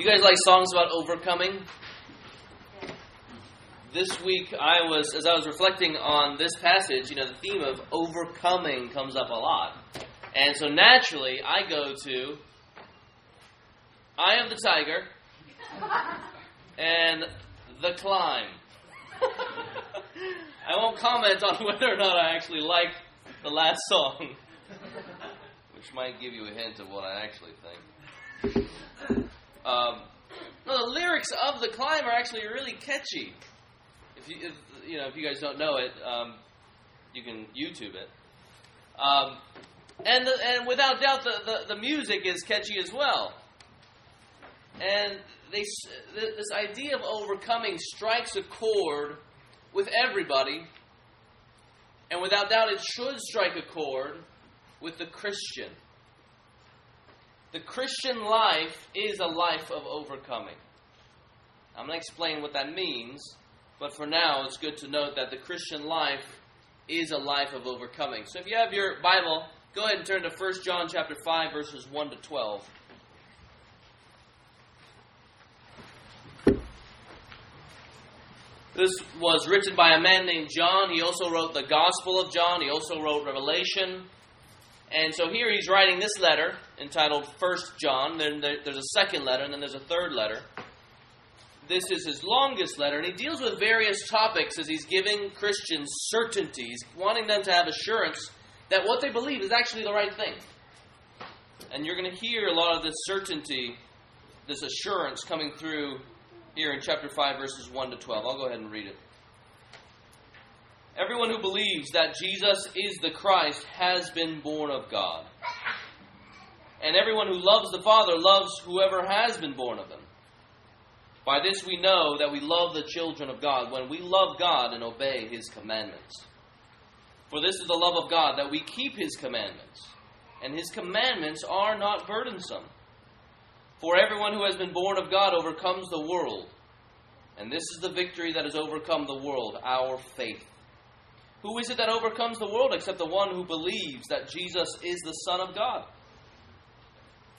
You guys like songs about overcoming? This week, I was, as I was reflecting on this passage, you know, the theme of overcoming comes up a lot. And so naturally, I go to Eye of the Tiger and The Climb. I won't comment on whether or not I actually like the last song, which might give you a hint of what I actually think. Um, no, the lyrics of the climb are actually really catchy. If you, if, you know, if you guys don't know it, um, you can YouTube it. Um, and the, and without doubt, the, the, the music is catchy as well. And they, this idea of overcoming strikes a chord with everybody, and without doubt, it should strike a chord with the Christian. The Christian life is a life of overcoming. I'm going to explain what that means, but for now, it's good to note that the Christian life is a life of overcoming. So if you have your Bible, go ahead and turn to 1 John chapter 5 verses 1 to 12. This was written by a man named John. He also wrote the Gospel of John. He also wrote Revelation. And so here he's writing this letter entitled First John. Then there's a second letter, and then there's a third letter. This is his longest letter, and he deals with various topics as he's giving Christians certainties, wanting them to have assurance that what they believe is actually the right thing. And you're going to hear a lot of this certainty, this assurance coming through here in chapter 5, verses 1 to 12. I'll go ahead and read it. Everyone who believes that Jesus is the Christ has been born of God. And everyone who loves the Father loves whoever has been born of him. By this we know that we love the children of God, when we love God and obey his commandments. For this is the love of God, that we keep his commandments. And his commandments are not burdensome. For everyone who has been born of God overcomes the world. And this is the victory that has overcome the world, our faith. Who is it that overcomes the world except the one who believes that Jesus is the Son of God?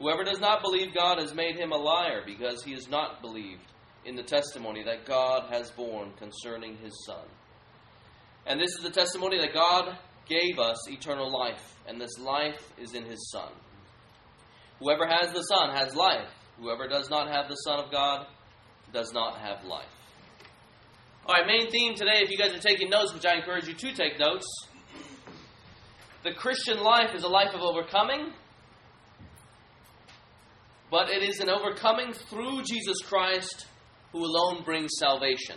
Whoever does not believe God has made him a liar, because he has not believed in the testimony that God has borne concerning his Son. And this is the testimony that God gave us eternal life, and this life is in his Son. Whoever has the Son has life. Whoever does not have the Son of God does not have life. All right, main theme today, if you guys are taking notes, which I encourage you to take notes, the Christian life is a life of overcoming, but it is an overcoming through Jesus Christ who alone brings salvation.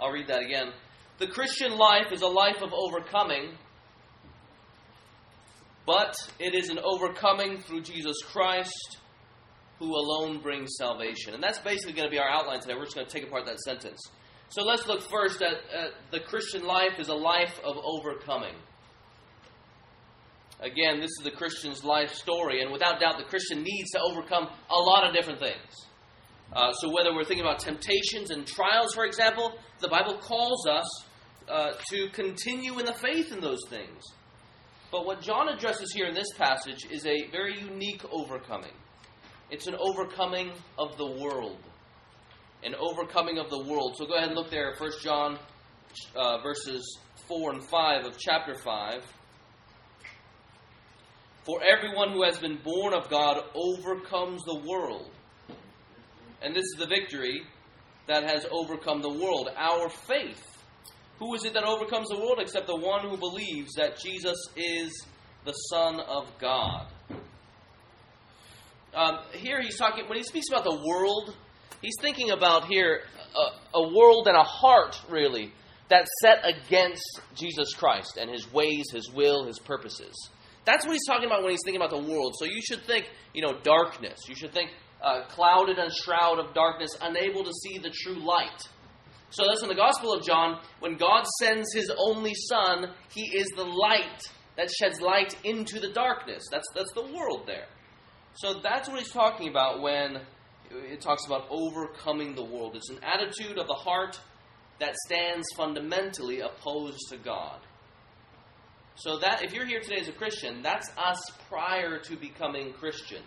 I'll read that again. The Christian life is a life of overcoming, but it is an overcoming through Jesus Christ who alone brings salvation. And that's basically going to be our outline today. We're just going to take apart that sentence. So let's look first at, at the Christian life is a life of overcoming. Again, this is the Christian's life story, and without doubt, the Christian needs to overcome a lot of different things. Uh, so, whether we're thinking about temptations and trials, for example, the Bible calls us uh, to continue in the faith in those things. But what John addresses here in this passage is a very unique overcoming. It's an overcoming of the world. An overcoming of the world. So go ahead and look there, 1 John uh, verses 4 and 5 of chapter 5. For everyone who has been born of God overcomes the world. And this is the victory that has overcome the world, our faith. Who is it that overcomes the world except the one who believes that Jesus is the Son of God? Um, here he's talking, when he speaks about the world, he's thinking about here a, a world and a heart, really, that's set against Jesus Christ and his ways, his will, his purposes. That's what he's talking about when he's thinking about the world. So you should think, you know, darkness. You should think uh, clouded and shroud of darkness, unable to see the true light. So that's in the Gospel of John. When God sends His only Son, He is the light that sheds light into the darkness. That's that's the world there. So that's what He's talking about when it talks about overcoming the world. It's an attitude of the heart that stands fundamentally opposed to God. So that if you're here today as a Christian, that's us prior to becoming Christians.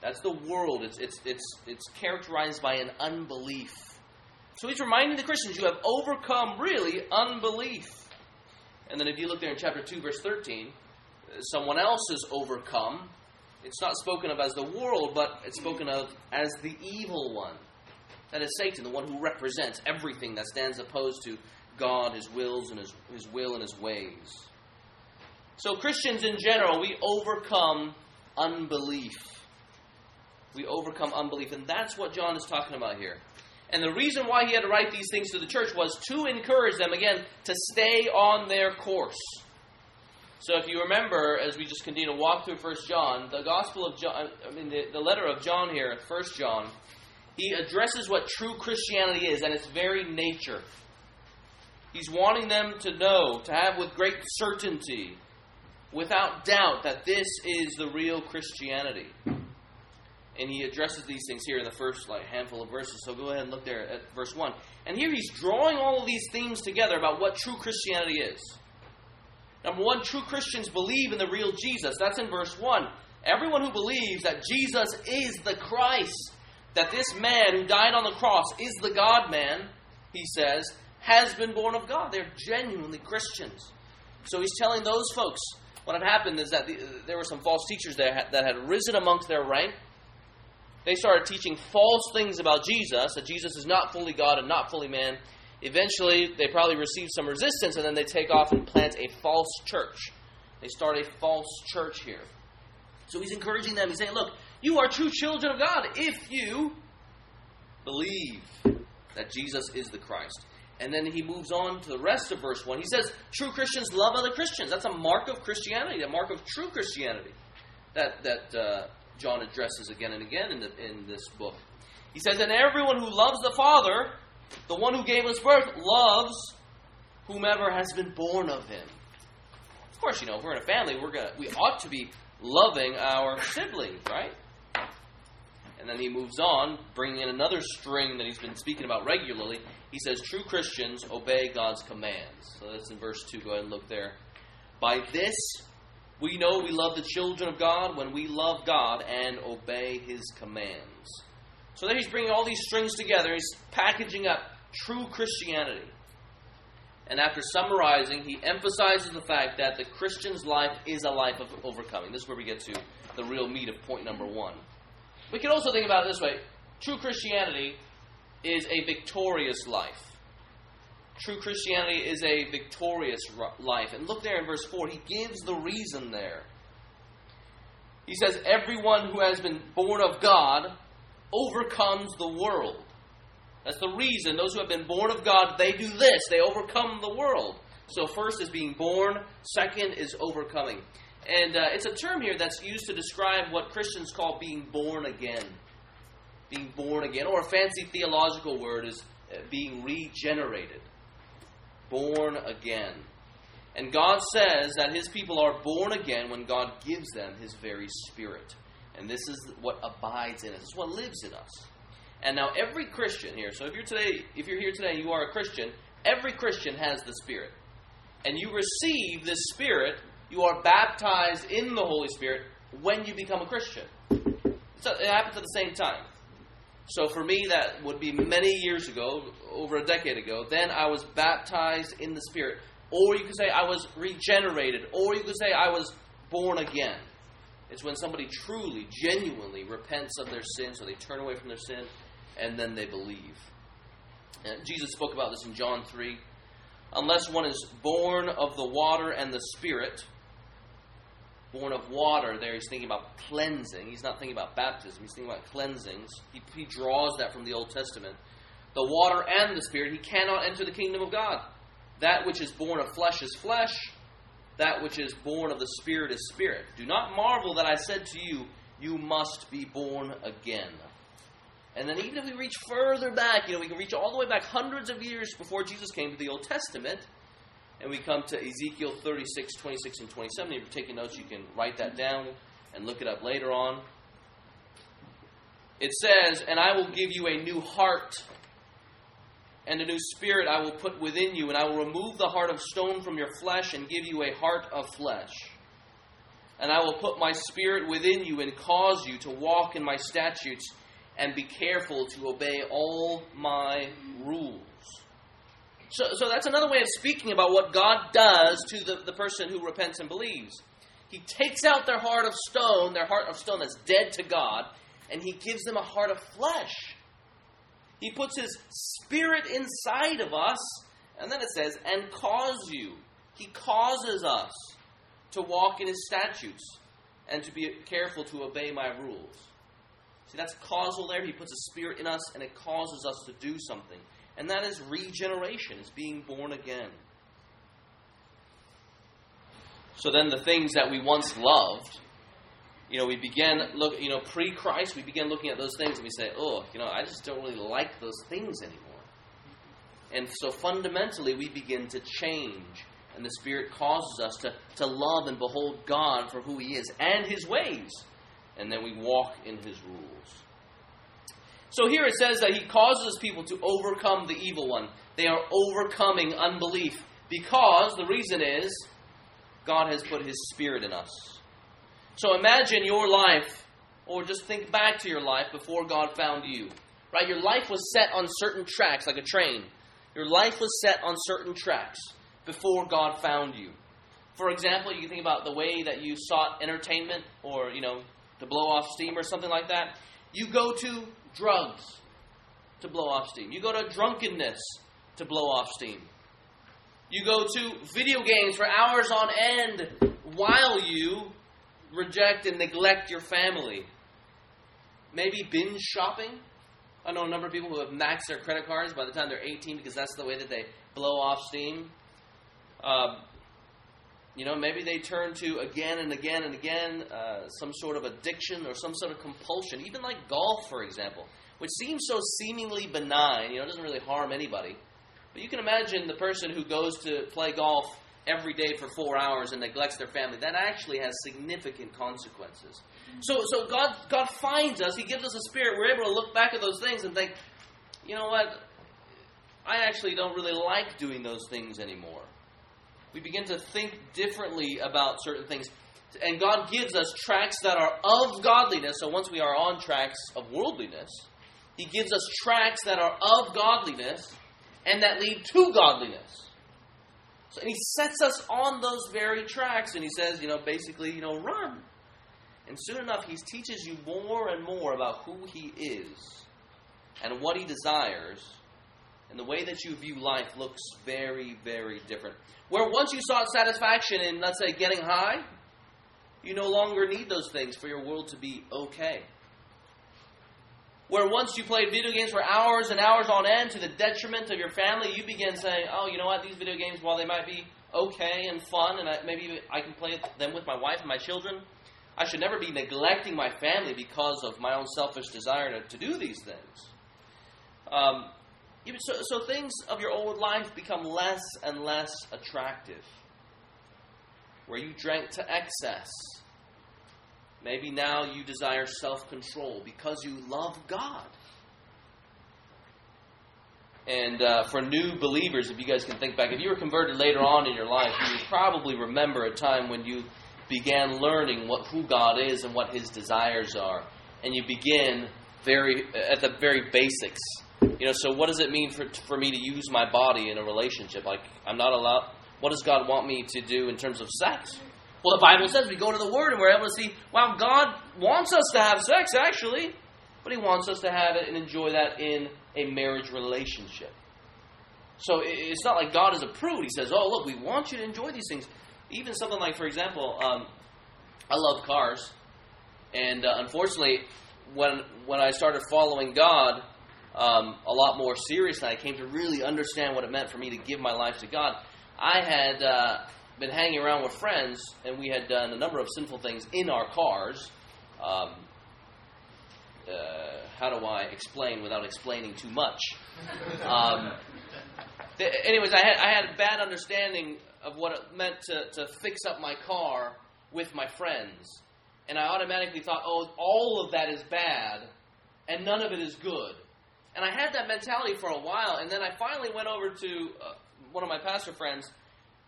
That's the world. It's it's it's it's characterized by an unbelief. So he's reminding the Christians, you have overcome really unbelief. And then if you look there in chapter 2, verse 13, someone else is overcome. It's not spoken of as the world, but it's spoken of as the evil one. That is Satan, the one who represents everything that stands opposed to God, his wills and his, his will and his ways. So Christians in general, we overcome unbelief. We overcome unbelief, and that's what John is talking about here. And the reason why he had to write these things to the church was to encourage them, again, to stay on their course. So if you remember, as we just continue to walk through First John, the Gospel of John, I mean, the, the letter of John here, First John, he addresses what true Christianity is and its very nature. He's wanting them to know, to have with great certainty, without doubt, that this is the real Christianity. And he addresses these things here in the first like handful of verses. So go ahead and look there at verse 1. And here he's drawing all of these themes together about what true Christianity is. Number one, true Christians believe in the real Jesus. That's in verse 1. Everyone who believes that Jesus is the Christ, that this man who died on the cross is the God man, he says, has been born of God. They're genuinely Christians. So he's telling those folks what had happened is that the, there were some false teachers there that had risen amongst their rank they started teaching false things about Jesus, that Jesus is not fully God and not fully man. Eventually, they probably received some resistance, and then they take off and plant a false church. They start a false church here. So he's encouraging them. He's saying, Look, you are true children of God if you believe that Jesus is the Christ. And then he moves on to the rest of verse 1. He says, True Christians love other Christians. That's a mark of Christianity, a mark of true Christianity. That, that uh, John addresses again and again in, the, in this book. He says, And everyone who loves the Father, the one who gave us birth, loves whomever has been born of him. Of course, you know, if we're in a family, we're gonna we ought to be loving our siblings, right? And then he moves on, bringing in another string that he's been speaking about regularly. He says, True Christians obey God's commands. So that's in verse 2. Go ahead and look there. By this we know we love the children of God when we love God and obey His commands. So there he's bringing all these strings together. He's packaging up true Christianity. And after summarizing, he emphasizes the fact that the Christian's life is a life of overcoming. This is where we get to the real meat of point number one. We can also think about it this way true Christianity is a victorious life. True Christianity is a victorious life. And look there in verse 4, he gives the reason there. He says, Everyone who has been born of God overcomes the world. That's the reason. Those who have been born of God, they do this. They overcome the world. So, first is being born, second is overcoming. And uh, it's a term here that's used to describe what Christians call being born again. Being born again. Or a fancy theological word is uh, being regenerated born again. And God says that His people are born again when God gives them His very Spirit. And this is what abides in us. Is what lives in us. And now every Christian here, so if you're today, if you're here today and you are a Christian, every Christian has the Spirit. And you receive this Spirit, you are baptized in the Holy Spirit when you become a Christian. So it happens at the same time. So for me, that would be many years ago, over a decade ago. Then I was baptized in the Spirit. Or you could say I was regenerated. Or you could say I was born again. It's when somebody truly, genuinely repents of their sin, so they turn away from their sin, and then they believe. And Jesus spoke about this in John 3. Unless one is born of the water and the Spirit, born of water, there he's thinking about cleansing. He's not thinking about baptism, he's thinking about cleansings. He, he draws that from the Old Testament. The water and the Spirit, he cannot enter the kingdom of God. That which is born of flesh is flesh, that which is born of the Spirit is spirit. Do not marvel that I said to you, You must be born again. And then, even if we reach further back, you know, we can reach all the way back hundreds of years before Jesus came to the Old Testament, and we come to Ezekiel 36, 26, and 27. If you're taking notes, you can write that down and look it up later on. It says, And I will give you a new heart, and a new spirit I will put within you, and I will remove the heart of stone from your flesh and give you a heart of flesh. And I will put my spirit within you and cause you to walk in my statutes and be careful to obey all my rules. So, so that's another way of speaking about what God does to the, the person who repents and believes. He takes out their heart of stone, their heart of stone that's dead to God, and He gives them a heart of flesh. He puts His Spirit inside of us, and then it says, and cause you. He causes us to walk in His statutes and to be careful to obey my rules. See, that's causal there. He puts a spirit in us and it causes us to do something. And that is regeneration, is being born again. So then the things that we once loved, you know, we begin look, you know, pre-Christ, we begin looking at those things and we say, "Oh, you know, I just don't really like those things anymore." And so fundamentally, we begin to change, and the Spirit causes us to to love and behold God for who He is and His ways, and then we walk in His rules. So here it says that He causes people to overcome the evil one. They are overcoming unbelief because the reason is God has put His Spirit in us. So imagine your life, or just think back to your life before God found you. Right? Your life was set on certain tracks, like a train. Your life was set on certain tracks before God found you. For example, you think about the way that you sought entertainment, or you know, to blow off steam or something like that. You go to drugs to blow off steam. You go to drunkenness to blow off steam. You go to video games for hours on end while you reject and neglect your family. Maybe binge shopping. I know a number of people who have maxed their credit cards by the time they're 18 because that's the way that they blow off steam. Um, you know, maybe they turn to again and again and again uh, some sort of addiction or some sort of compulsion, even like golf, for example, which seems so seemingly benign. You know, it doesn't really harm anybody. But you can imagine the person who goes to play golf every day for four hours and neglects their family. That actually has significant consequences. So, so God, God finds us. He gives us a spirit. We're able to look back at those things and think, you know what? I actually don't really like doing those things anymore. We begin to think differently about certain things. And God gives us tracks that are of godliness. So once we are on tracks of worldliness, He gives us tracks that are of godliness and that lead to godliness. So, and he sets us on those very tracks, and he says, you know, basically, you know, run. And soon enough, he teaches you more and more about who he is and what he desires, and the way that you view life looks very, very different. Where once you sought satisfaction in, let's say, getting high, you no longer need those things for your world to be okay where once you played video games for hours and hours on end to the detriment of your family, you begin saying, oh, you know what, these video games, while they might be okay and fun, and I, maybe I can play them with my wife and my children, I should never be neglecting my family because of my own selfish desire to, to do these things. Um, so, so things of your old life become less and less attractive. Where you drank to excess Maybe now you desire self control because you love God. And uh, for new believers, if you guys can think back, if you were converted later on in your life, you probably remember a time when you began learning what who God is and what His desires are, and you begin very at the very basics. You know, so what does it mean for for me to use my body in a relationship? Like I'm not allowed. What does God want me to do in terms of sex? Well, the Bible says we go to the Word and we're able to see, wow, God wants us to have sex, actually, but He wants us to have it and enjoy that in a marriage relationship. So it's not like God is a prude. He says, oh, look, we want you to enjoy these things. Even something like, for example, um, I love cars. And uh, unfortunately, when, when I started following God um, a lot more seriously, I came to really understand what it meant for me to give my life to God. I had. Uh, been hanging around with friends, and we had done a number of sinful things in our cars. Um, uh, how do I explain without explaining too much? Um, th- anyways, I had I had a bad understanding of what it meant to, to fix up my car with my friends, and I automatically thought, oh, all of that is bad, and none of it is good. And I had that mentality for a while, and then I finally went over to uh, one of my pastor friends,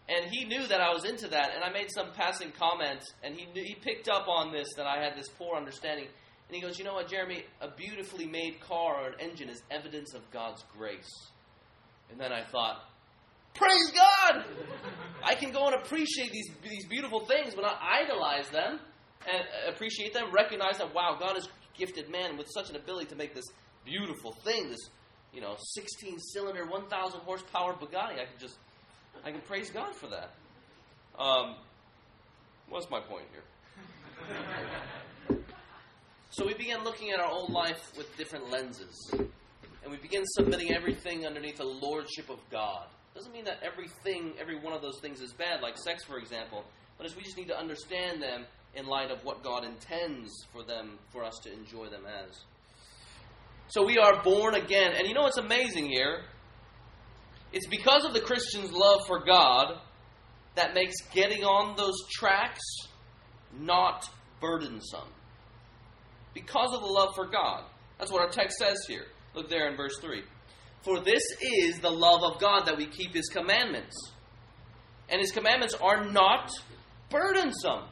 and he knew that I was into that, and I made some passing comments, and he knew, he picked up on this that I had this poor understanding, and he goes, "You know what, Jeremy? A beautifully made car or an engine is evidence of God's grace." And then I thought, "Praise God! I can go and appreciate these these beautiful things, but not idolize them, and appreciate them, recognize that wow, God has gifted man with such an ability to make this." Beautiful thing, this, you know, 16 cylinder, 1,000 horsepower Bugatti. I can just, I can praise God for that. Um, what's my point here? so we began looking at our own life with different lenses. And we begin submitting everything underneath the lordship of God. Doesn't mean that everything, every one of those things is bad, like sex, for example, but as we just need to understand them in light of what God intends for them, for us to enjoy them as. So we are born again. And you know what's amazing here? It's because of the Christian's love for God that makes getting on those tracks not burdensome. Because of the love for God. That's what our text says here. Look there in verse 3. For this is the love of God that we keep His commandments. And His commandments are not burdensome.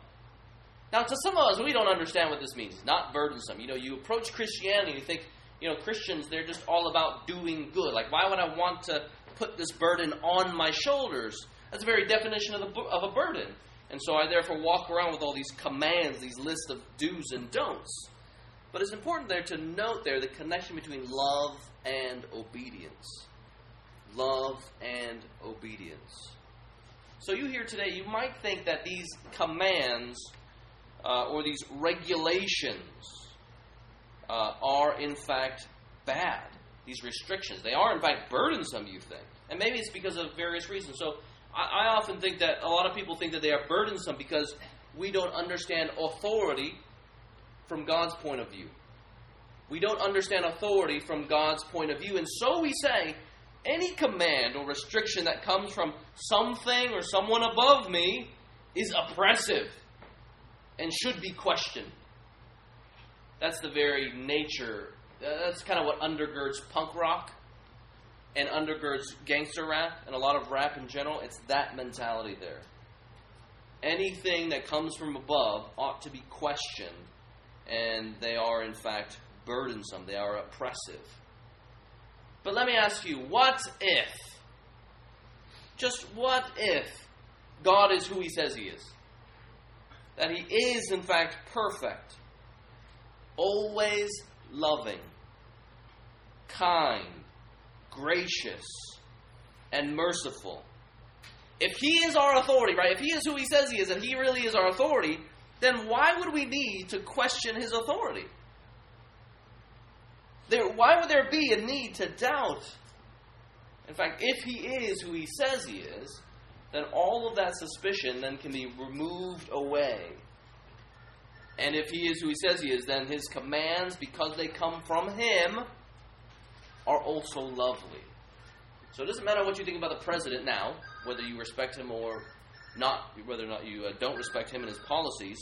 Now, to some of us, we don't understand what this means. Not burdensome. You know, you approach Christianity and you think, you know, Christians, they're just all about doing good. Like, why would I want to put this burden on my shoulders? That's the very definition of, the, of a burden. And so I therefore walk around with all these commands, these lists of do's and don'ts. But it's important there to note there the connection between love and obedience. Love and obedience. So you here today, you might think that these commands uh, or these regulations uh, are in fact bad. These restrictions, they are in fact burdensome, you think. And maybe it's because of various reasons. So I, I often think that a lot of people think that they are burdensome because we don't understand authority from God's point of view. We don't understand authority from God's point of view. And so we say, any command or restriction that comes from something or someone above me is oppressive and should be questioned. That's the very nature. Uh, that's kind of what undergirds punk rock and undergirds gangster rap and a lot of rap in general. It's that mentality there. Anything that comes from above ought to be questioned, and they are, in fact, burdensome. They are oppressive. But let me ask you what if, just what if, God is who He says He is? That He is, in fact, perfect always loving, kind, gracious, and merciful. If He is our authority, right? If He is who He says He is, and He really is our authority, then why would we need to question His authority? There, why would there be a need to doubt? In fact, if He is who He says He is, then all of that suspicion then can be removed away and if he is who he says he is, then his commands, because they come from him, are also lovely. So it doesn't matter what you think about the president now, whether you respect him or not, whether or not you uh, don't respect him and his policies.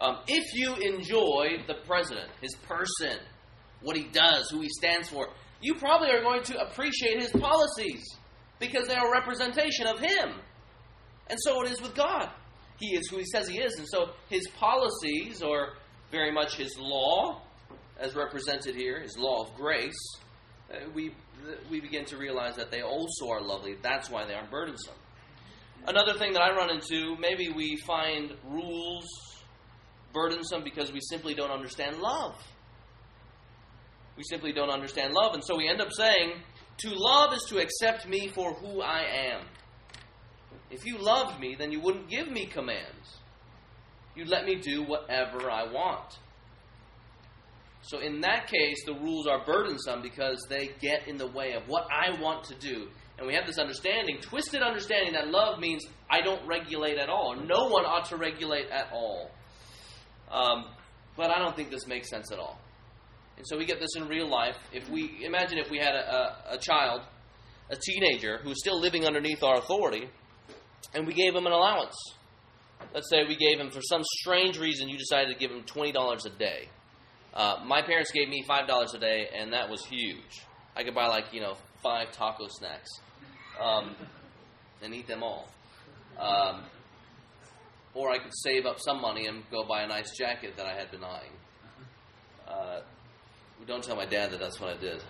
Um, if you enjoy the president, his person, what he does, who he stands for, you probably are going to appreciate his policies because they are a representation of him. And so it is with God he is who he says he is. And so his policies, or very much his law, as represented here, his law of grace, uh, we, we begin to realize that they also are lovely. That's why they aren't burdensome. Another thing that I run into, maybe we find rules burdensome because we simply don't understand love. We simply don't understand love. And so we end up saying, to love is to accept me for who I am. If you loved me, then you wouldn't give me commands. You'd let me do whatever I want. So, in that case, the rules are burdensome because they get in the way of what I want to do. And we have this understanding, twisted understanding, that love means I don't regulate at all. No one ought to regulate at all. Um, but I don't think this makes sense at all. And so we get this in real life. If we imagine if we had a, a, a child, a teenager who's still living underneath our authority, and we gave him an allowance. Let's say we gave him, for some strange reason, you decided to give him $20 a day. Uh, my parents gave me $5 a day, and that was huge. I could buy, like, you know, five taco snacks um, and eat them all. Um, or I could save up some money and go buy a nice jacket that I had been eyeing. Uh, don't tell my dad that that's what I did.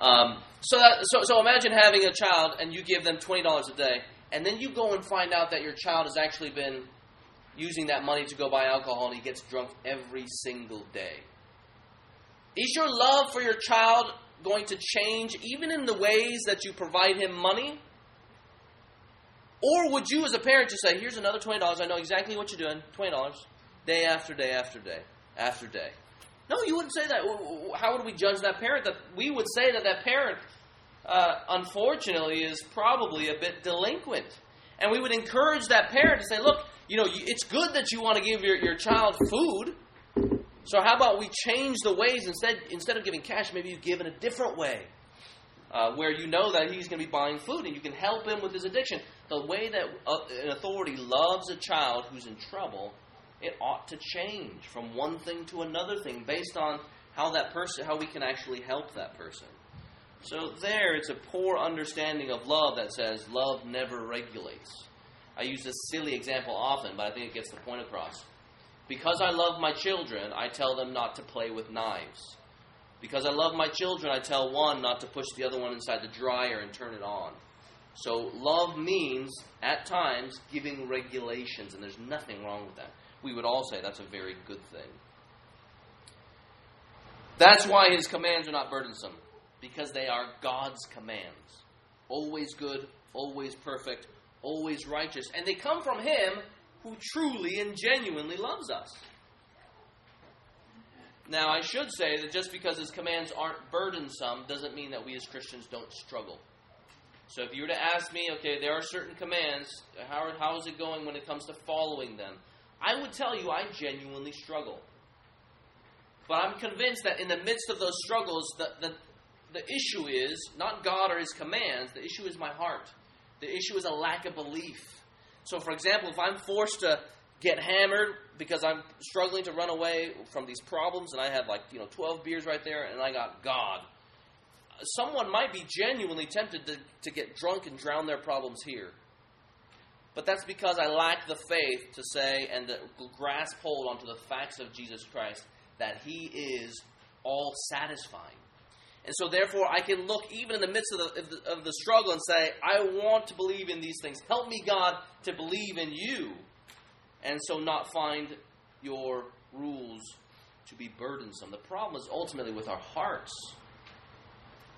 Um, so, that, so, so imagine having a child and you give them $20 a day, and then you go and find out that your child has actually been using that money to go buy alcohol and he gets drunk every single day. Is your love for your child going to change even in the ways that you provide him money? Or would you, as a parent, just say, here's another $20, I know exactly what you're doing, $20, day after day after day after day? No, you wouldn't say that. How would we judge that parent? That we would say that that parent, uh, unfortunately, is probably a bit delinquent, and we would encourage that parent to say, "Look, you know, it's good that you want to give your, your child food. So how about we change the ways instead? Instead of giving cash, maybe you give in a different way." Uh, where you know that he's going to be buying food and you can help him with his addiction. The way that uh, an authority loves a child who's in trouble it ought to change from one thing to another thing based on how that person how we can actually help that person so there it's a poor understanding of love that says love never regulates. I use this silly example often but i think it gets the point across. Because i love my children i tell them not to play with knives. Because i love my children i tell one not to push the other one inside the dryer and turn it on. So love means at times giving regulations and there's nothing wrong with that. We would all say that's a very good thing. That's why his commands are not burdensome, because they are God's commands. Always good, always perfect, always righteous. And they come from him who truly and genuinely loves us. Now, I should say that just because his commands aren't burdensome doesn't mean that we as Christians don't struggle. So if you were to ask me, okay, there are certain commands, how, how is it going when it comes to following them? I would tell you I genuinely struggle. But I'm convinced that in the midst of those struggles, the, the, the issue is not God or His commands, the issue is my heart. The issue is a lack of belief. So, for example, if I'm forced to get hammered because I'm struggling to run away from these problems and I have like, you know, 12 beers right there and I got God, someone might be genuinely tempted to, to get drunk and drown their problems here. But that's because I lack the faith to say and to grasp hold onto the facts of Jesus Christ that He is all satisfying. And so, therefore, I can look even in the midst of the, of the, of the struggle and say, I want to believe in these things. Help me, God, to believe in you. And so, not find your rules to be burdensome. The problem is ultimately with our hearts.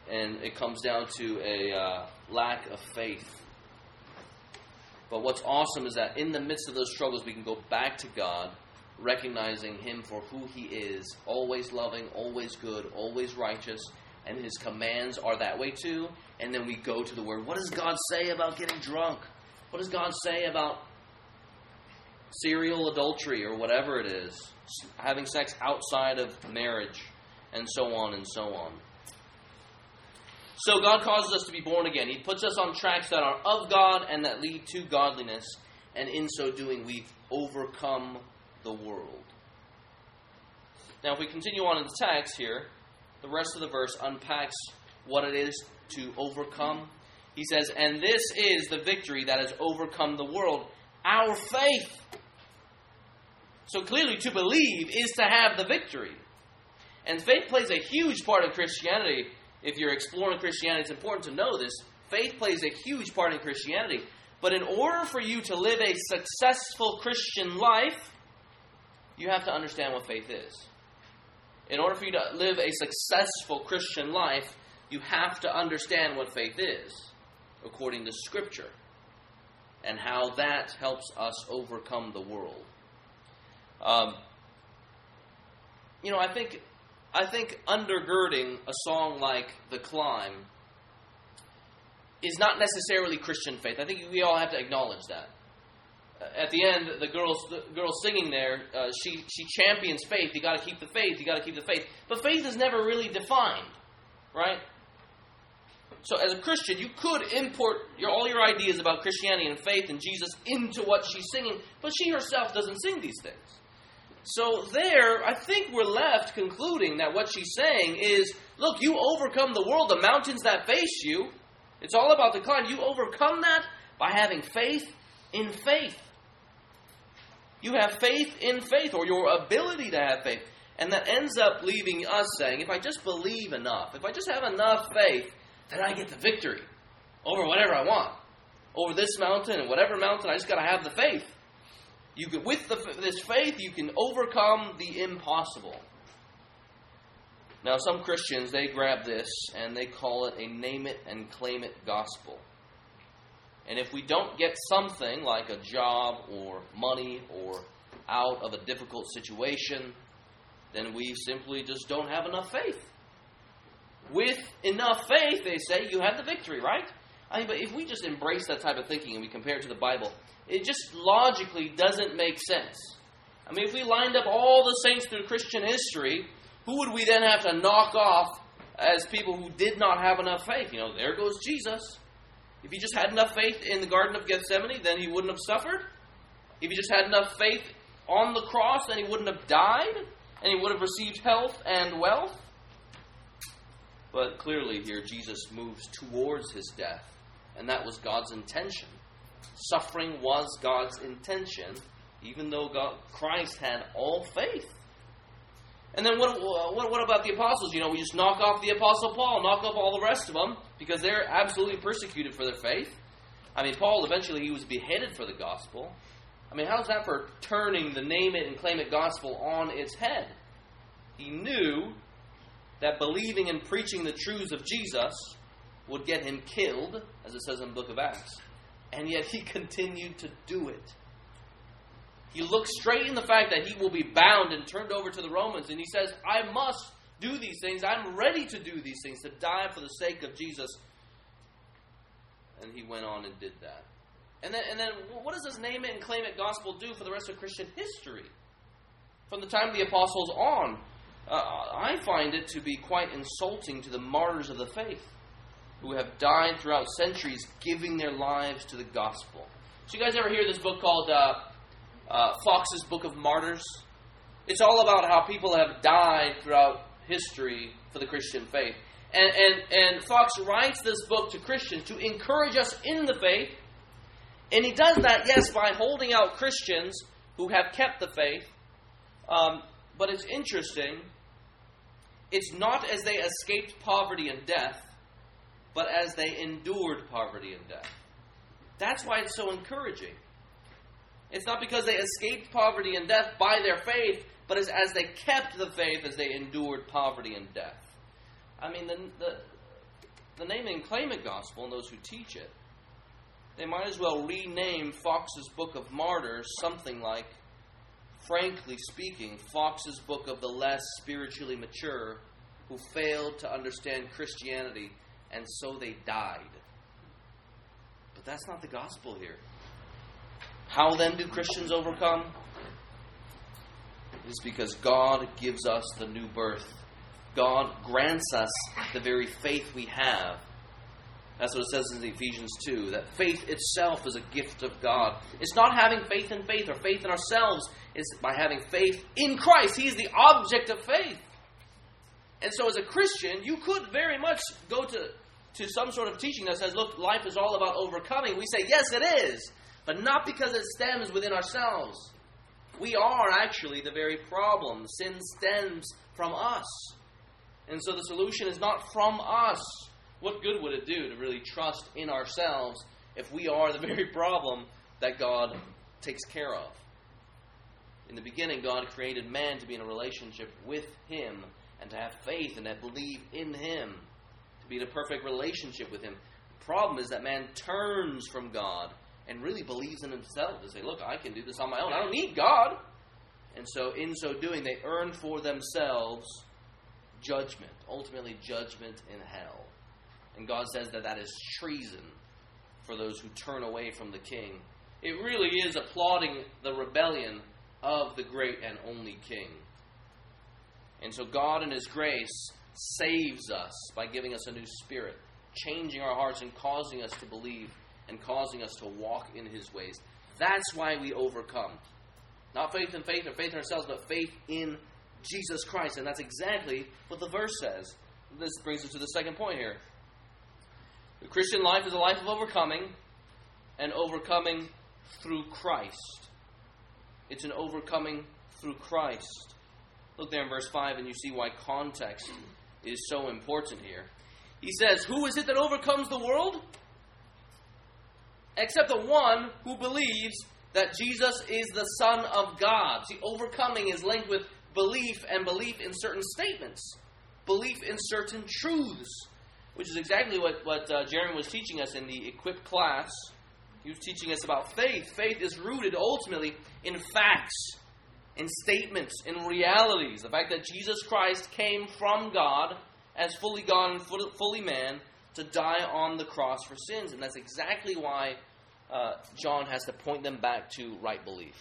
And it comes down to a uh, lack of faith but what's awesome is that in the midst of those struggles, we can go back to God, recognizing Him for who He is always loving, always good, always righteous, and His commands are that way too. And then we go to the Word. What does God say about getting drunk? What does God say about serial adultery or whatever it is? Having sex outside of marriage, and so on and so on. So God causes us to be born again. He puts us on tracks that are of God and that lead to godliness, and in so doing, we've overcome the world. Now, if we continue on in the text here, the rest of the verse unpacks what it is to overcome. He says, And this is the victory that has overcome the world, our faith. So clearly, to believe is to have the victory. And faith plays a huge part of Christianity if you're exploring Christianity, it's important to know this. Faith plays a huge part in Christianity. But in order for you to live a successful Christian life, you have to understand what faith is. In order for you to live a successful Christian life, you have to understand what faith is, according to Scripture, and how that helps us overcome the world. Um, you know, I think I think undergirding a song like The Climb is not necessarily Christian faith. I think we all have to acknowledge that. At the end, the girl, the girl singing there, uh, she, she champions faith. You got to keep the faith. You got to keep the faith. But faith is never really defined, right? So, as a Christian, you could import your, all your ideas about Christianity and faith and Jesus into what she's singing, but she herself doesn't sing these things. So, there, I think we're left concluding that what she's saying is look, you overcome the world, the mountains that face you. It's all about the climb. You overcome that by having faith in faith. You have faith in faith, or your ability to have faith. And that ends up leaving us saying, if I just believe enough, if I just have enough faith, then I get the victory over whatever I want. Over this mountain and whatever mountain, I just got to have the faith. You can, with the, this faith, you can overcome the impossible. Now, some Christians, they grab this and they call it a name it and claim it gospel. And if we don't get something like a job or money or out of a difficult situation, then we simply just don't have enough faith. With enough faith, they say, you have the victory, right? I mean, but if we just embrace that type of thinking and we compare it to the Bible, it just logically doesn't make sense. I mean, if we lined up all the saints through Christian history, who would we then have to knock off as people who did not have enough faith? You know, there goes Jesus. If he just had enough faith in the Garden of Gethsemane, then he wouldn't have suffered. If he just had enough faith on the cross, then he wouldn't have died, and he would have received health and wealth. But clearly, here, Jesus moves towards his death, and that was God's intention. Suffering was God's intention, even though God, Christ had all faith. And then what, what, what about the apostles? You know, we just knock off the apostle Paul, knock off all the rest of them because they're absolutely persecuted for their faith. I mean, Paul eventually he was beheaded for the gospel. I mean, how's that for turning the name it and claim it gospel on its head? He knew that believing and preaching the truths of Jesus would get him killed, as it says in the book of Acts. And yet he continued to do it. He looks straight in the fact that he will be bound and turned over to the Romans, and he says, I must do these things. I'm ready to do these things, to die for the sake of Jesus. And he went on and did that. And then, and then what does this name it and claim it gospel do for the rest of Christian history? From the time of the apostles on, uh, I find it to be quite insulting to the martyrs of the faith who have died throughout centuries giving their lives to the gospel. So, you guys ever hear this book called uh, uh, Fox's Book of Martyrs? It's all about how people have died throughout history for the Christian faith. And, and, and Fox writes this book to Christians to encourage us in the faith. And he does that, yes, by holding out Christians who have kept the faith. Um, but it's interesting. It's not as they escaped poverty and death, but as they endured poverty and death. That's why it's so encouraging. It's not because they escaped poverty and death by their faith, but as, as they kept the faith as they endured poverty and death. I mean, the, the, the name and claim it gospel and those who teach it, they might as well rename Fox's Book of Martyrs something like, frankly speaking, Fox's Book of the less spiritually mature who failed to understand Christianity and so they died. But that's not the gospel here. How then do Christians overcome? Is because God gives us the new birth. God grants us the very faith we have. That's what it says in Ephesians 2 that faith itself is a gift of God. It's not having faith in faith or faith in ourselves, it's by having faith in Christ. He is the object of faith. And so, as a Christian, you could very much go to, to some sort of teaching that says, look, life is all about overcoming. We say, yes, it is but not because it stems within ourselves. We are actually the very problem. Sin stems from us. And so the solution is not from us. What good would it do to really trust in ourselves if we are the very problem that God takes care of? In the beginning, God created man to be in a relationship with Him and to have faith and to believe in Him, to be in a perfect relationship with Him. The problem is that man turns from God and really believes in himself to say, look, I can do this on my own. I don't need God. And so, in so doing, they earn for themselves judgment, ultimately, judgment in hell. And God says that that is treason for those who turn away from the king it really is applauding the rebellion of the great and only King. And so God, in His grace, saves us by giving us a new spirit, changing our hearts and causing us to believe and causing us to walk in His ways. That's why we overcome. Not faith in faith or faith in ourselves, but faith in Jesus Christ. And that's exactly what the verse says. This brings us to the second point here. The Christian life is a life of overcoming, and overcoming through Christ. It's an overcoming through Christ. Look there in verse 5, and you see why context is so important here. He says, Who is it that overcomes the world? Except the one who believes that Jesus is the Son of God. See, overcoming is linked with belief and belief in certain statements, belief in certain truths, which is exactly what, what uh, Jeremy was teaching us in the equipped class. He was teaching us about faith. Faith is rooted ultimately in facts, in statements, in realities. The fact that Jesus Christ came from God as fully God and fully man to die on the cross for sins. And that's exactly why uh, John has to point them back to right belief.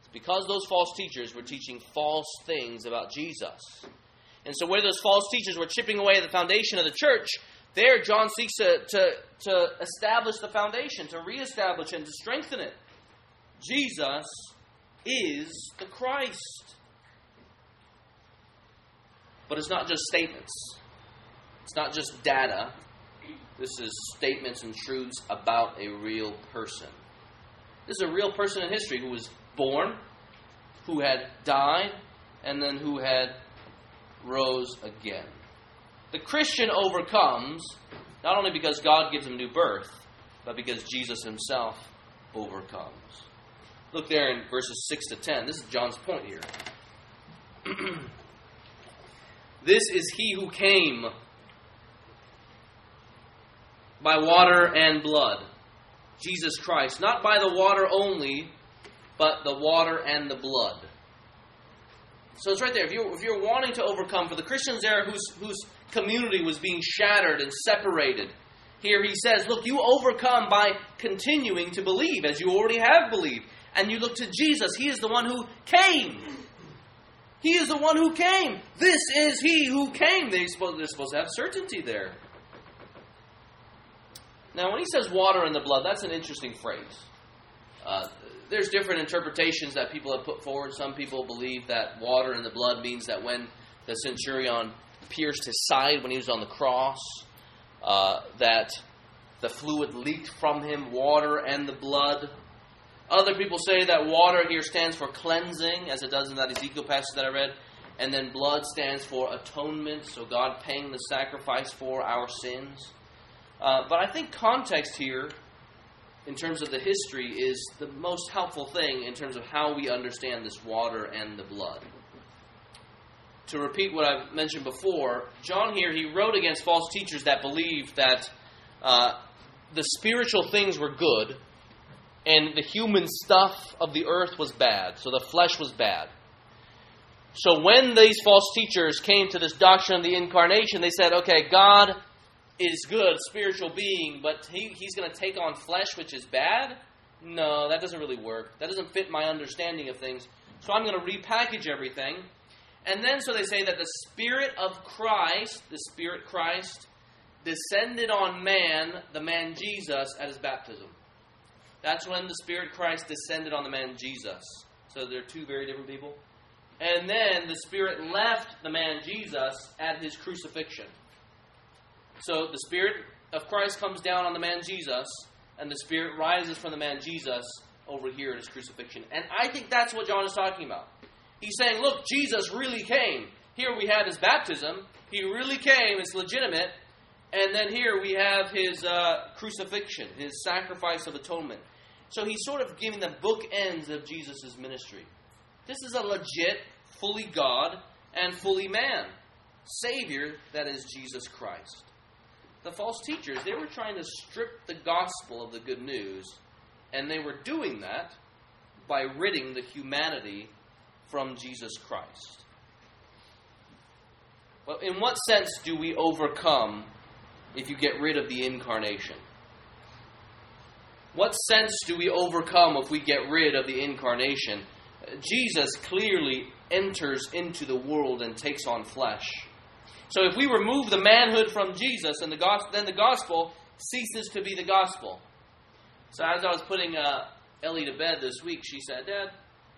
It's because those false teachers were teaching false things about Jesus. And so, where those false teachers were chipping away at the foundation of the church, there John seeks to, to, to establish the foundation, to reestablish and to strengthen it. Jesus is the Christ. But it's not just statements, it's not just data. This is statements and truths about a real person. This is a real person in history who was born, who had died, and then who had rose again. The Christian overcomes not only because God gives him new birth, but because Jesus himself overcomes. Look there in verses 6 to 10. This is John's point here. this is he who came by water and blood, Jesus Christ, not by the water only, but the water and the blood. So it's right there. If you're, if you're wanting to overcome, for the Christians there whose, whose community was being shattered and separated, here he says, Look, you overcome by continuing to believe, as you already have believed. And you look to Jesus. He is the one who came. He is the one who came. This is he who came. They're supposed, they're supposed to have certainty there. Now, when he says water in the blood, that's an interesting phrase. Uh, there's different interpretations that people have put forward. Some people believe that water in the blood means that when the centurion pierced his side when he was on the cross, uh, that the fluid leaked from him, water and the blood. Other people say that water here stands for cleansing, as it does in that Ezekiel passage that I read, and then blood stands for atonement, so God paying the sacrifice for our sins. Uh, but I think context here, in terms of the history, is the most helpful thing in terms of how we understand this water and the blood. To repeat what I've mentioned before, John here, he wrote against false teachers that believed that uh, the spiritual things were good and the human stuff of the earth was bad. So the flesh was bad. So when these false teachers came to this doctrine of the incarnation, they said, okay, God is good, spiritual being, but he, he's going to take on flesh, which is bad? No, that doesn't really work. That doesn't fit my understanding of things. So I'm going to repackage everything. And then, so they say that the Spirit of Christ, the Spirit Christ, descended on man, the man Jesus, at his baptism. That's when the Spirit Christ descended on the man Jesus. So they're two very different people. And then the Spirit left the man Jesus at his crucifixion. So the Spirit of Christ comes down on the man Jesus, and the Spirit rises from the man Jesus over here at his crucifixion. And I think that's what John is talking about. He's saying, look, Jesus really came. Here we have his baptism. He really came. It's legitimate. And then here we have his uh, crucifixion, his sacrifice of atonement. So he's sort of giving the bookends of Jesus' ministry. This is a legit, fully God and fully man Savior that is Jesus Christ the false teachers, they were trying to strip the gospel of the good news, and they were doing that by ridding the humanity from Jesus Christ. Well, in what sense do we overcome if you get rid of the incarnation? What sense do we overcome if we get rid of the incarnation? Jesus clearly enters into the world and takes on flesh. So if we remove the manhood from Jesus, and the gospel, then the gospel ceases to be the gospel. So as I was putting uh, Ellie to bed this week, she said, "Dad,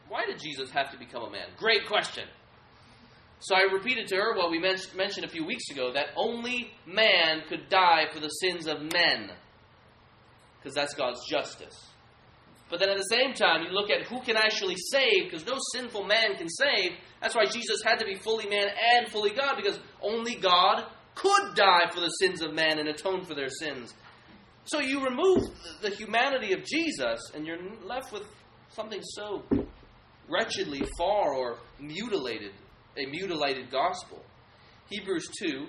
why did Jesus have to become a man?" Great question. So I repeated to her what we men- mentioned a few weeks ago that only man could die for the sins of men, because that's God's justice. But then at the same time, you look at who can actually save, because no sinful man can save. That's why Jesus had to be fully man and fully God, because only God could die for the sins of man and atone for their sins. So you remove the humanity of Jesus, and you're left with something so wretchedly far or mutilated, a mutilated gospel. Hebrews 2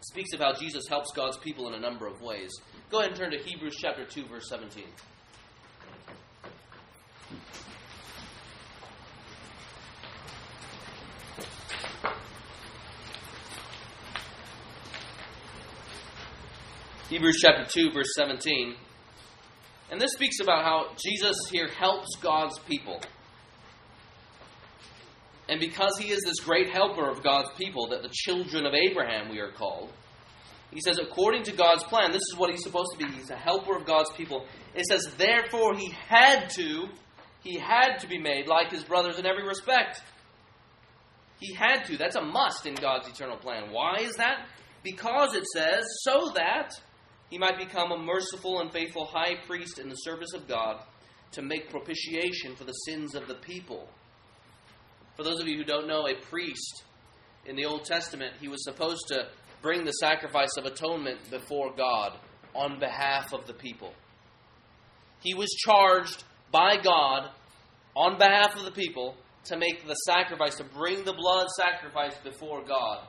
speaks of how Jesus helps God's people in a number of ways. Go ahead and turn to Hebrews chapter 2, verse 17. Hebrews chapter 2, verse 17. And this speaks about how Jesus here helps God's people. And because he is this great helper of God's people, that the children of Abraham we are called, he says, according to God's plan, this is what he's supposed to be. He's a helper of God's people. It says, therefore, he had to, he had to be made like his brothers in every respect. He had to. That's a must in God's eternal plan. Why is that? Because it says, so that he might become a merciful and faithful high priest in the service of God to make propitiation for the sins of the people. For those of you who don't know, a priest in the Old Testament, he was supposed to bring the sacrifice of atonement before God on behalf of the people. He was charged by God on behalf of the people to make the sacrifice, to bring the blood sacrifice before God.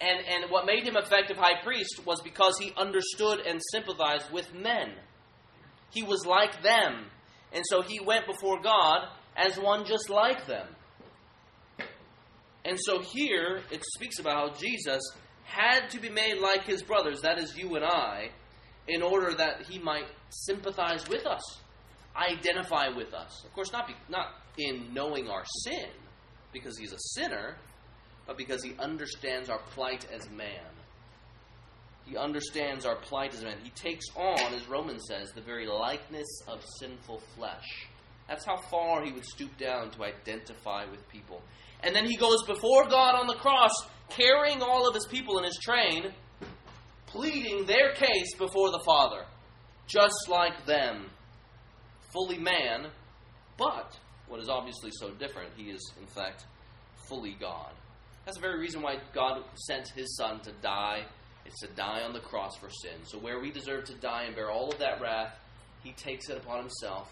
And, and what made him effective high priest was because he understood and sympathized with men. He was like them. And so he went before God as one just like them. And so here it speaks about how Jesus had to be made like his brothers, that is you and I, in order that he might sympathize with us, identify with us. Of course, not, be, not in knowing our sin, because he's a sinner, but because he understands our plight as man. He understands our plight as man. He takes on, as Romans says, the very likeness of sinful flesh. That's how far he would stoop down to identify with people. And then he goes before God on the cross, carrying all of his people in his train, pleading their case before the Father, just like them. Fully man, but what is obviously so different, he is, in fact, fully God. That's the very reason why God sent his Son to die. It's to die on the cross for sin. So, where we deserve to die and bear all of that wrath, he takes it upon himself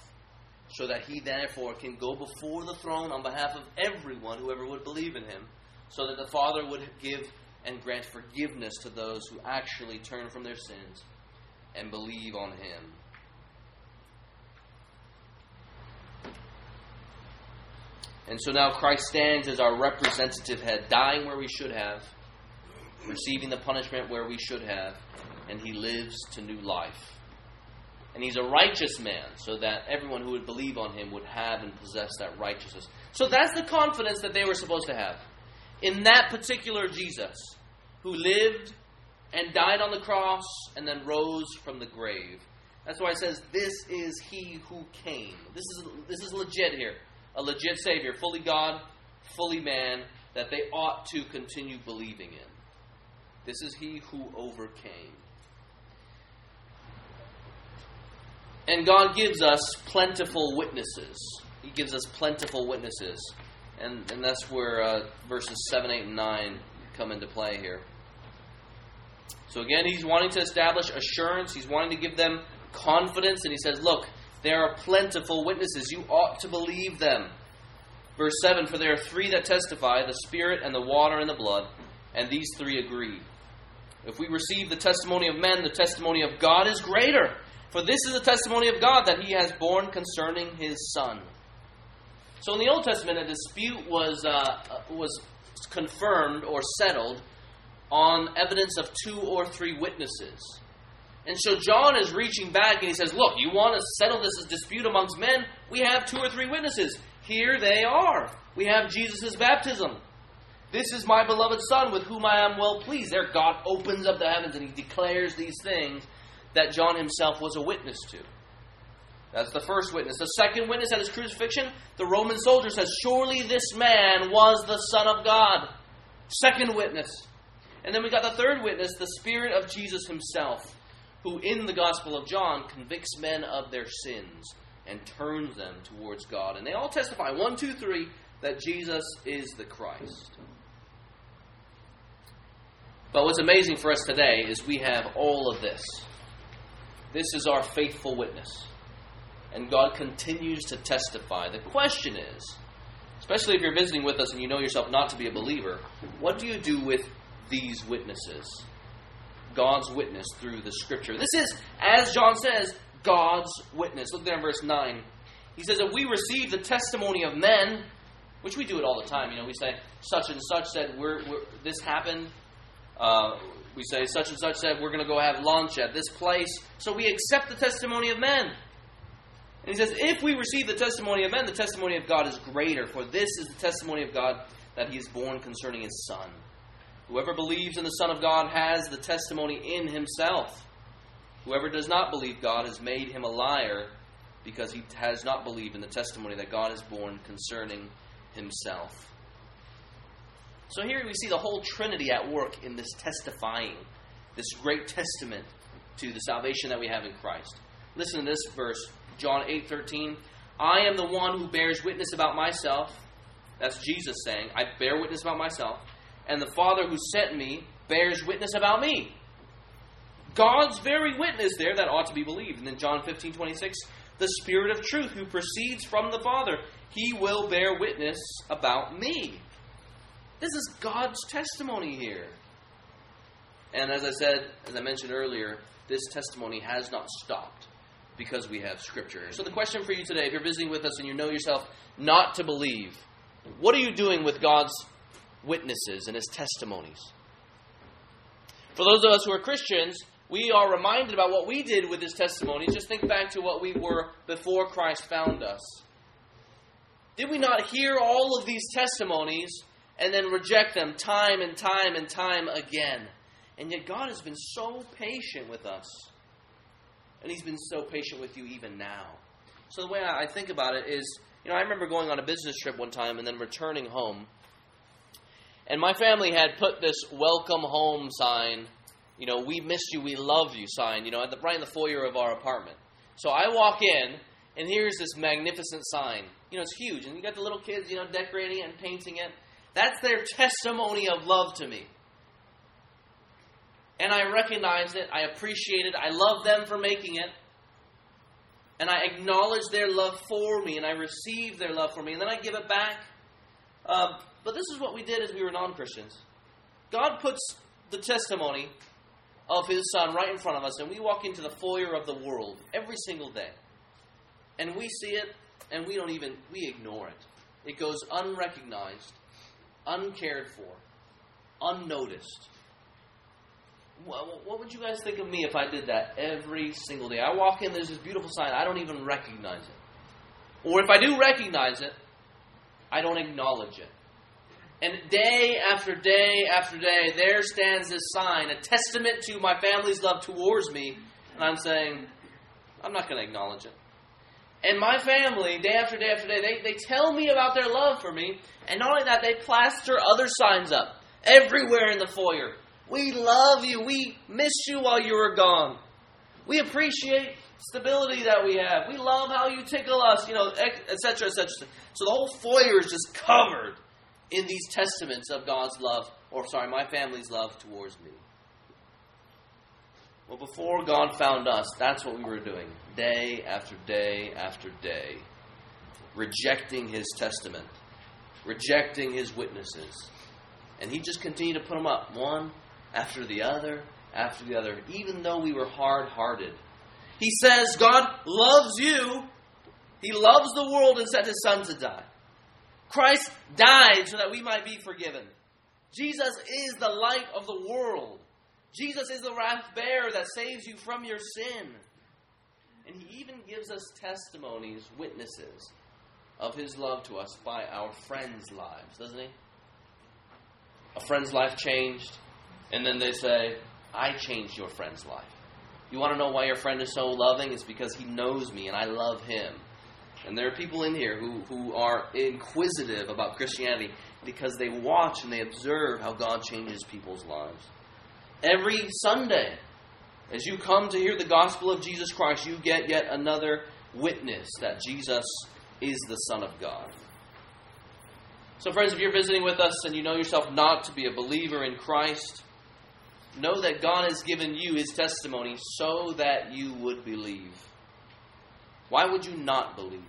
so that he therefore can go before the throne on behalf of everyone, whoever would believe in him, so that the Father would give and grant forgiveness to those who actually turn from their sins and believe on him. And so now Christ stands as our representative head, dying where we should have, receiving the punishment where we should have, and he lives to new life. And he's a righteous man, so that everyone who would believe on him would have and possess that righteousness. So that's the confidence that they were supposed to have. In that particular Jesus, who lived and died on the cross and then rose from the grave. That's why it says, This is he who came. This is, this is legit here. A legit Savior, fully God, fully man, that they ought to continue believing in. This is he who overcame. And God gives us plentiful witnesses. He gives us plentiful witnesses. And, and that's where uh, verses 7, 8, and 9 come into play here. So again, he's wanting to establish assurance. He's wanting to give them confidence. And he says, Look, there are plentiful witnesses. You ought to believe them. Verse 7 For there are three that testify the Spirit, and the water, and the blood, and these three agree. If we receive the testimony of men, the testimony of God is greater. For this is the testimony of God that he has borne concerning his Son. So in the Old Testament, a dispute was, uh, was confirmed or settled on evidence of two or three witnesses. And so John is reaching back and he says, Look, you want to settle this dispute amongst men? We have two or three witnesses. Here they are. We have Jesus' baptism. This is my beloved Son with whom I am well pleased. There, God opens up the heavens and he declares these things that John himself was a witness to. That's the first witness. The second witness at his crucifixion, the Roman soldier says, Surely this man was the Son of God. Second witness. And then we got the third witness, the Spirit of Jesus himself, who in the Gospel of John convicts men of their sins and turns them towards God. And they all testify, one, two, three, that Jesus is the Christ. But what's amazing for us today is we have all of this. This is our faithful witness. And God continues to testify. The question is, especially if you're visiting with us and you know yourself not to be a believer, what do you do with these witnesses? God's witness through the scripture. This is, as John says, God's witness. Look there in verse 9. He says, If we receive the testimony of men, which we do it all the time, you know, we say, such and such said, we're, we're this happened. Uh, we say, such and such said, we're going to go have lunch at this place. So we accept the testimony of men. And he says, If we receive the testimony of men, the testimony of God is greater, for this is the testimony of God that he is borne concerning his Son. Whoever believes in the Son of God has the testimony in himself. Whoever does not believe God has made him a liar because he has not believed in the testimony that God has borne concerning himself. So here we see the whole Trinity at work in this testifying, this great testament to the salvation that we have in Christ. Listen to this verse, John 8:13. I am the one who bears witness about myself. That's Jesus saying, I bear witness about myself, and the Father who sent me bears witness about me. God's very witness there that ought to be believed. And then John 15, 26, the Spirit of truth who proceeds from the Father, he will bear witness about me. This is God's testimony here. And as I said, as I mentioned earlier, this testimony has not stopped because we have Scripture. So the question for you today, if you're visiting with us and you know yourself not to believe, what are you doing with God's witnesses and His testimonies? For those of us who are Christians, we are reminded about what we did with his testimony. Just think back to what we were before Christ found us. Did we not hear all of these testimonies and then reject them time and time and time again? And yet God has been so patient with us. And he's been so patient with you even now. So the way I think about it is, you know, I remember going on a business trip one time and then returning home. And my family had put this welcome home sign you know, we miss you, we love you sign, you know, the, right in the foyer of our apartment. So I walk in, and here's this magnificent sign. You know, it's huge, and you got the little kids, you know, decorating it and painting it. That's their testimony of love to me. And I recognize it, I appreciate it, I love them for making it. And I acknowledge their love for me, and I receive their love for me, and then I give it back. Um, but this is what we did as we were non Christians. God puts the testimony of his son right in front of us, and we walk into the foyer of the world every single day. And we see it, and we don't even, we ignore it. It goes unrecognized, uncared for, unnoticed. What would you guys think of me if I did that every single day? I walk in, there's this beautiful sign, I don't even recognize it. Or if I do recognize it, I don't acknowledge it. And day after day after day, there stands this sign, a testament to my family's love towards me. And I'm saying, I'm not going to acknowledge it. And my family, day after day after day, they, they tell me about their love for me. And not only that, they plaster other signs up everywhere in the foyer. We love you. We miss you while you were gone. We appreciate stability that we have. We love how you tickle us, you know, etc., etc. So the whole foyer is just covered in these testaments of God's love, or sorry, my family's love towards me. Well, before God found us, that's what we were doing day after day after day, rejecting His testament, rejecting His witnesses. And He just continued to put them up, one after the other after the other, even though we were hard hearted. He says God loves you, He loves the world and sent His Son to die. Christ died so that we might be forgiven. Jesus is the light of the world. Jesus is the wrath bearer that saves you from your sin. And he even gives us testimonies, witnesses of his love to us by our friends' lives, doesn't he? A friend's life changed, and then they say, I changed your friend's life. You want to know why your friend is so loving? It's because he knows me and I love him. And there are people in here who, who are inquisitive about Christianity because they watch and they observe how God changes people's lives. Every Sunday, as you come to hear the gospel of Jesus Christ, you get yet another witness that Jesus is the Son of God. So, friends, if you're visiting with us and you know yourself not to be a believer in Christ, know that God has given you his testimony so that you would believe. Why would you not believe?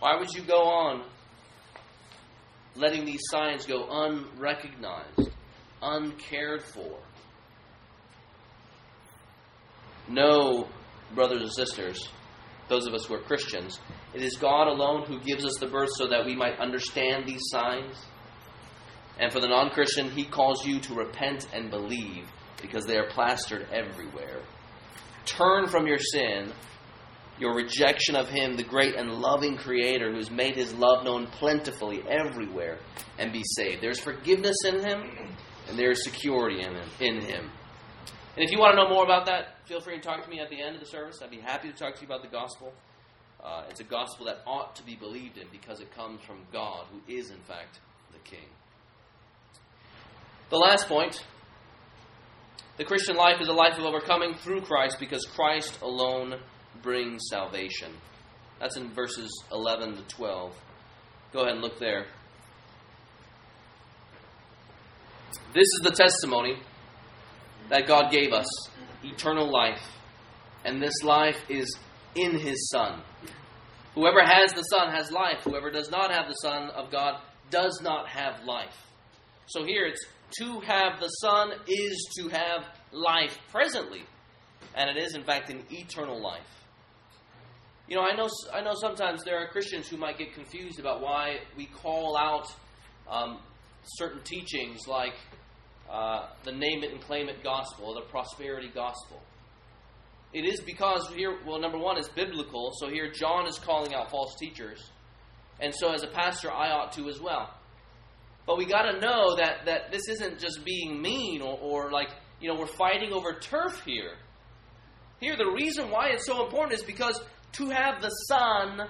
Why would you go on letting these signs go unrecognized, uncared for? No, brothers and sisters, those of us who are Christians, it is God alone who gives us the birth so that we might understand these signs. And for the non Christian, he calls you to repent and believe because they are plastered everywhere. Turn from your sin, your rejection of him, the great and loving Creator who's made his love known plentifully everywhere, and be saved. There's forgiveness in him, and there is security in him. In him. And if you want to know more about that, feel free to talk to me at the end of the service. I'd be happy to talk to you about the gospel. Uh, it's a gospel that ought to be believed in because it comes from God, who is, in fact, the King. The last point the Christian life is a life of overcoming through Christ because Christ alone brings salvation. That's in verses 11 to 12. Go ahead and look there. This is the testimony that God gave us eternal life. And this life is in His Son. Whoever has the Son has life. Whoever does not have the Son of God does not have life. So here it's to have the Son is to have life presently. And it is, in fact, an eternal life. You know, I know, I know sometimes there are Christians who might get confused about why we call out um, certain teachings like uh, the name it and claim it gospel, the prosperity gospel. It is because here, well, number one, it's biblical. So here, John is calling out false teachers. And so, as a pastor, I ought to as well. But we got to know that, that this isn't just being mean or, or like, you know, we're fighting over turf here. Here, the reason why it's so important is because to have the Son,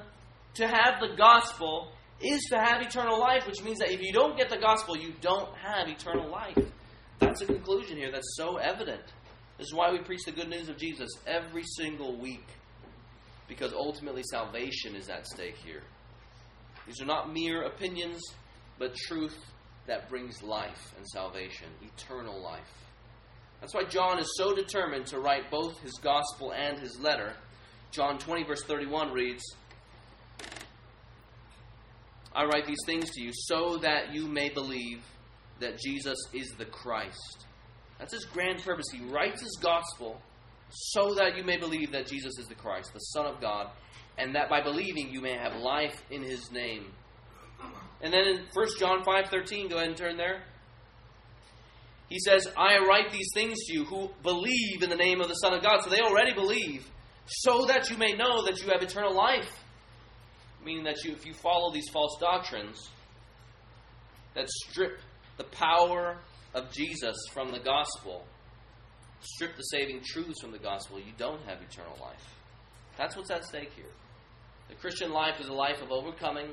to have the gospel, is to have eternal life, which means that if you don't get the gospel, you don't have eternal life. That's a conclusion here that's so evident. This is why we preach the good news of Jesus every single week, because ultimately salvation is at stake here. These are not mere opinions, but truth that brings life and salvation, eternal life. That's why John is so determined to write both his gospel and his letter. John 20, verse 31 reads, I write these things to you so that you may believe that Jesus is the Christ. That's his grand purpose. He writes his gospel so that you may believe that Jesus is the Christ, the Son of God, and that by believing you may have life in his name. And then in 1 John 5:13, go ahead and turn there. He says, "I write these things to you who believe in the name of the Son of God." So they already believe, so that you may know that you have eternal life. Meaning that you, if you follow these false doctrines that strip the power of Jesus from the gospel, strip the saving truths from the gospel, you don't have eternal life. That's what's at stake here. The Christian life is a life of overcoming,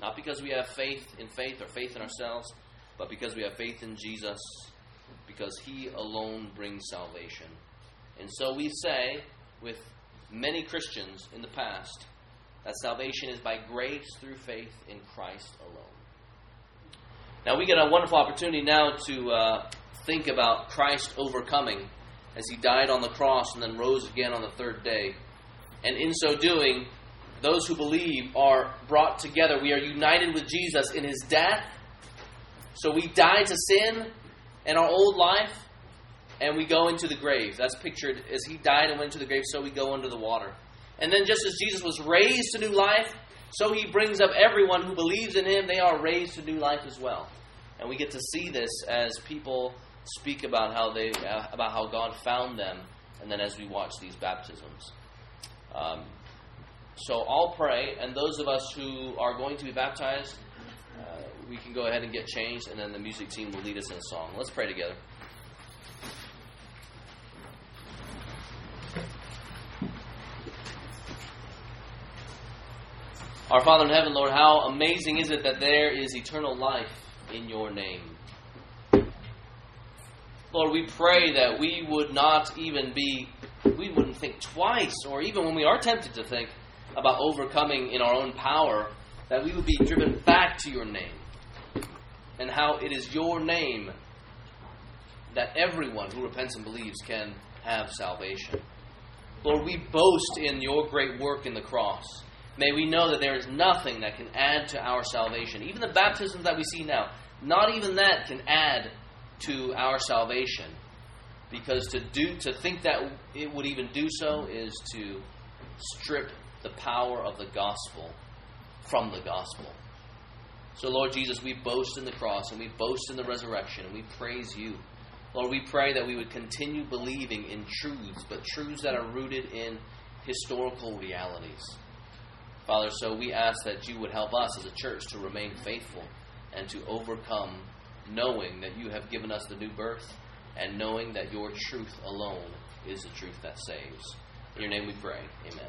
not because we have faith in faith or faith in ourselves, but because we have faith in Jesus, because He alone brings salvation. And so we say, with many Christians in the past, that salvation is by grace through faith in Christ alone. Now, we get a wonderful opportunity now to uh, think about Christ overcoming as he died on the cross and then rose again on the third day. And in so doing, those who believe are brought together. We are united with Jesus in his death. So we die to sin and our old life, and we go into the grave. That's pictured as he died and went into the grave, so we go under the water. And then, just as Jesus was raised to new life, so he brings up everyone who believes in him, they are raised to new life as well. And we get to see this as people speak about how they uh, about how God found them, and then as we watch these baptisms. Um, so I'll pray, and those of us who are going to be baptized, uh, we can go ahead and get changed, and then the music team will lead us in a song. Let's pray together. Our Father in heaven, Lord, how amazing is it that there is eternal life in your name. Lord, we pray that we would not even be, we wouldn't think twice, or even when we are tempted to think about overcoming in our own power, that we would be driven back to your name. And how it is your name that everyone who repents and believes can have salvation. Lord, we boast in your great work in the cross. May we know that there is nothing that can add to our salvation. Even the baptisms that we see now, not even that can add to our salvation. Because to do to think that it would even do so is to strip the power of the gospel from the gospel. So Lord Jesus, we boast in the cross and we boast in the resurrection and we praise you. Lord, we pray that we would continue believing in truths, but truths that are rooted in historical realities. Father, so we ask that you would help us as a church to remain faithful and to overcome knowing that you have given us the new birth and knowing that your truth alone is the truth that saves. In your name we pray. Amen.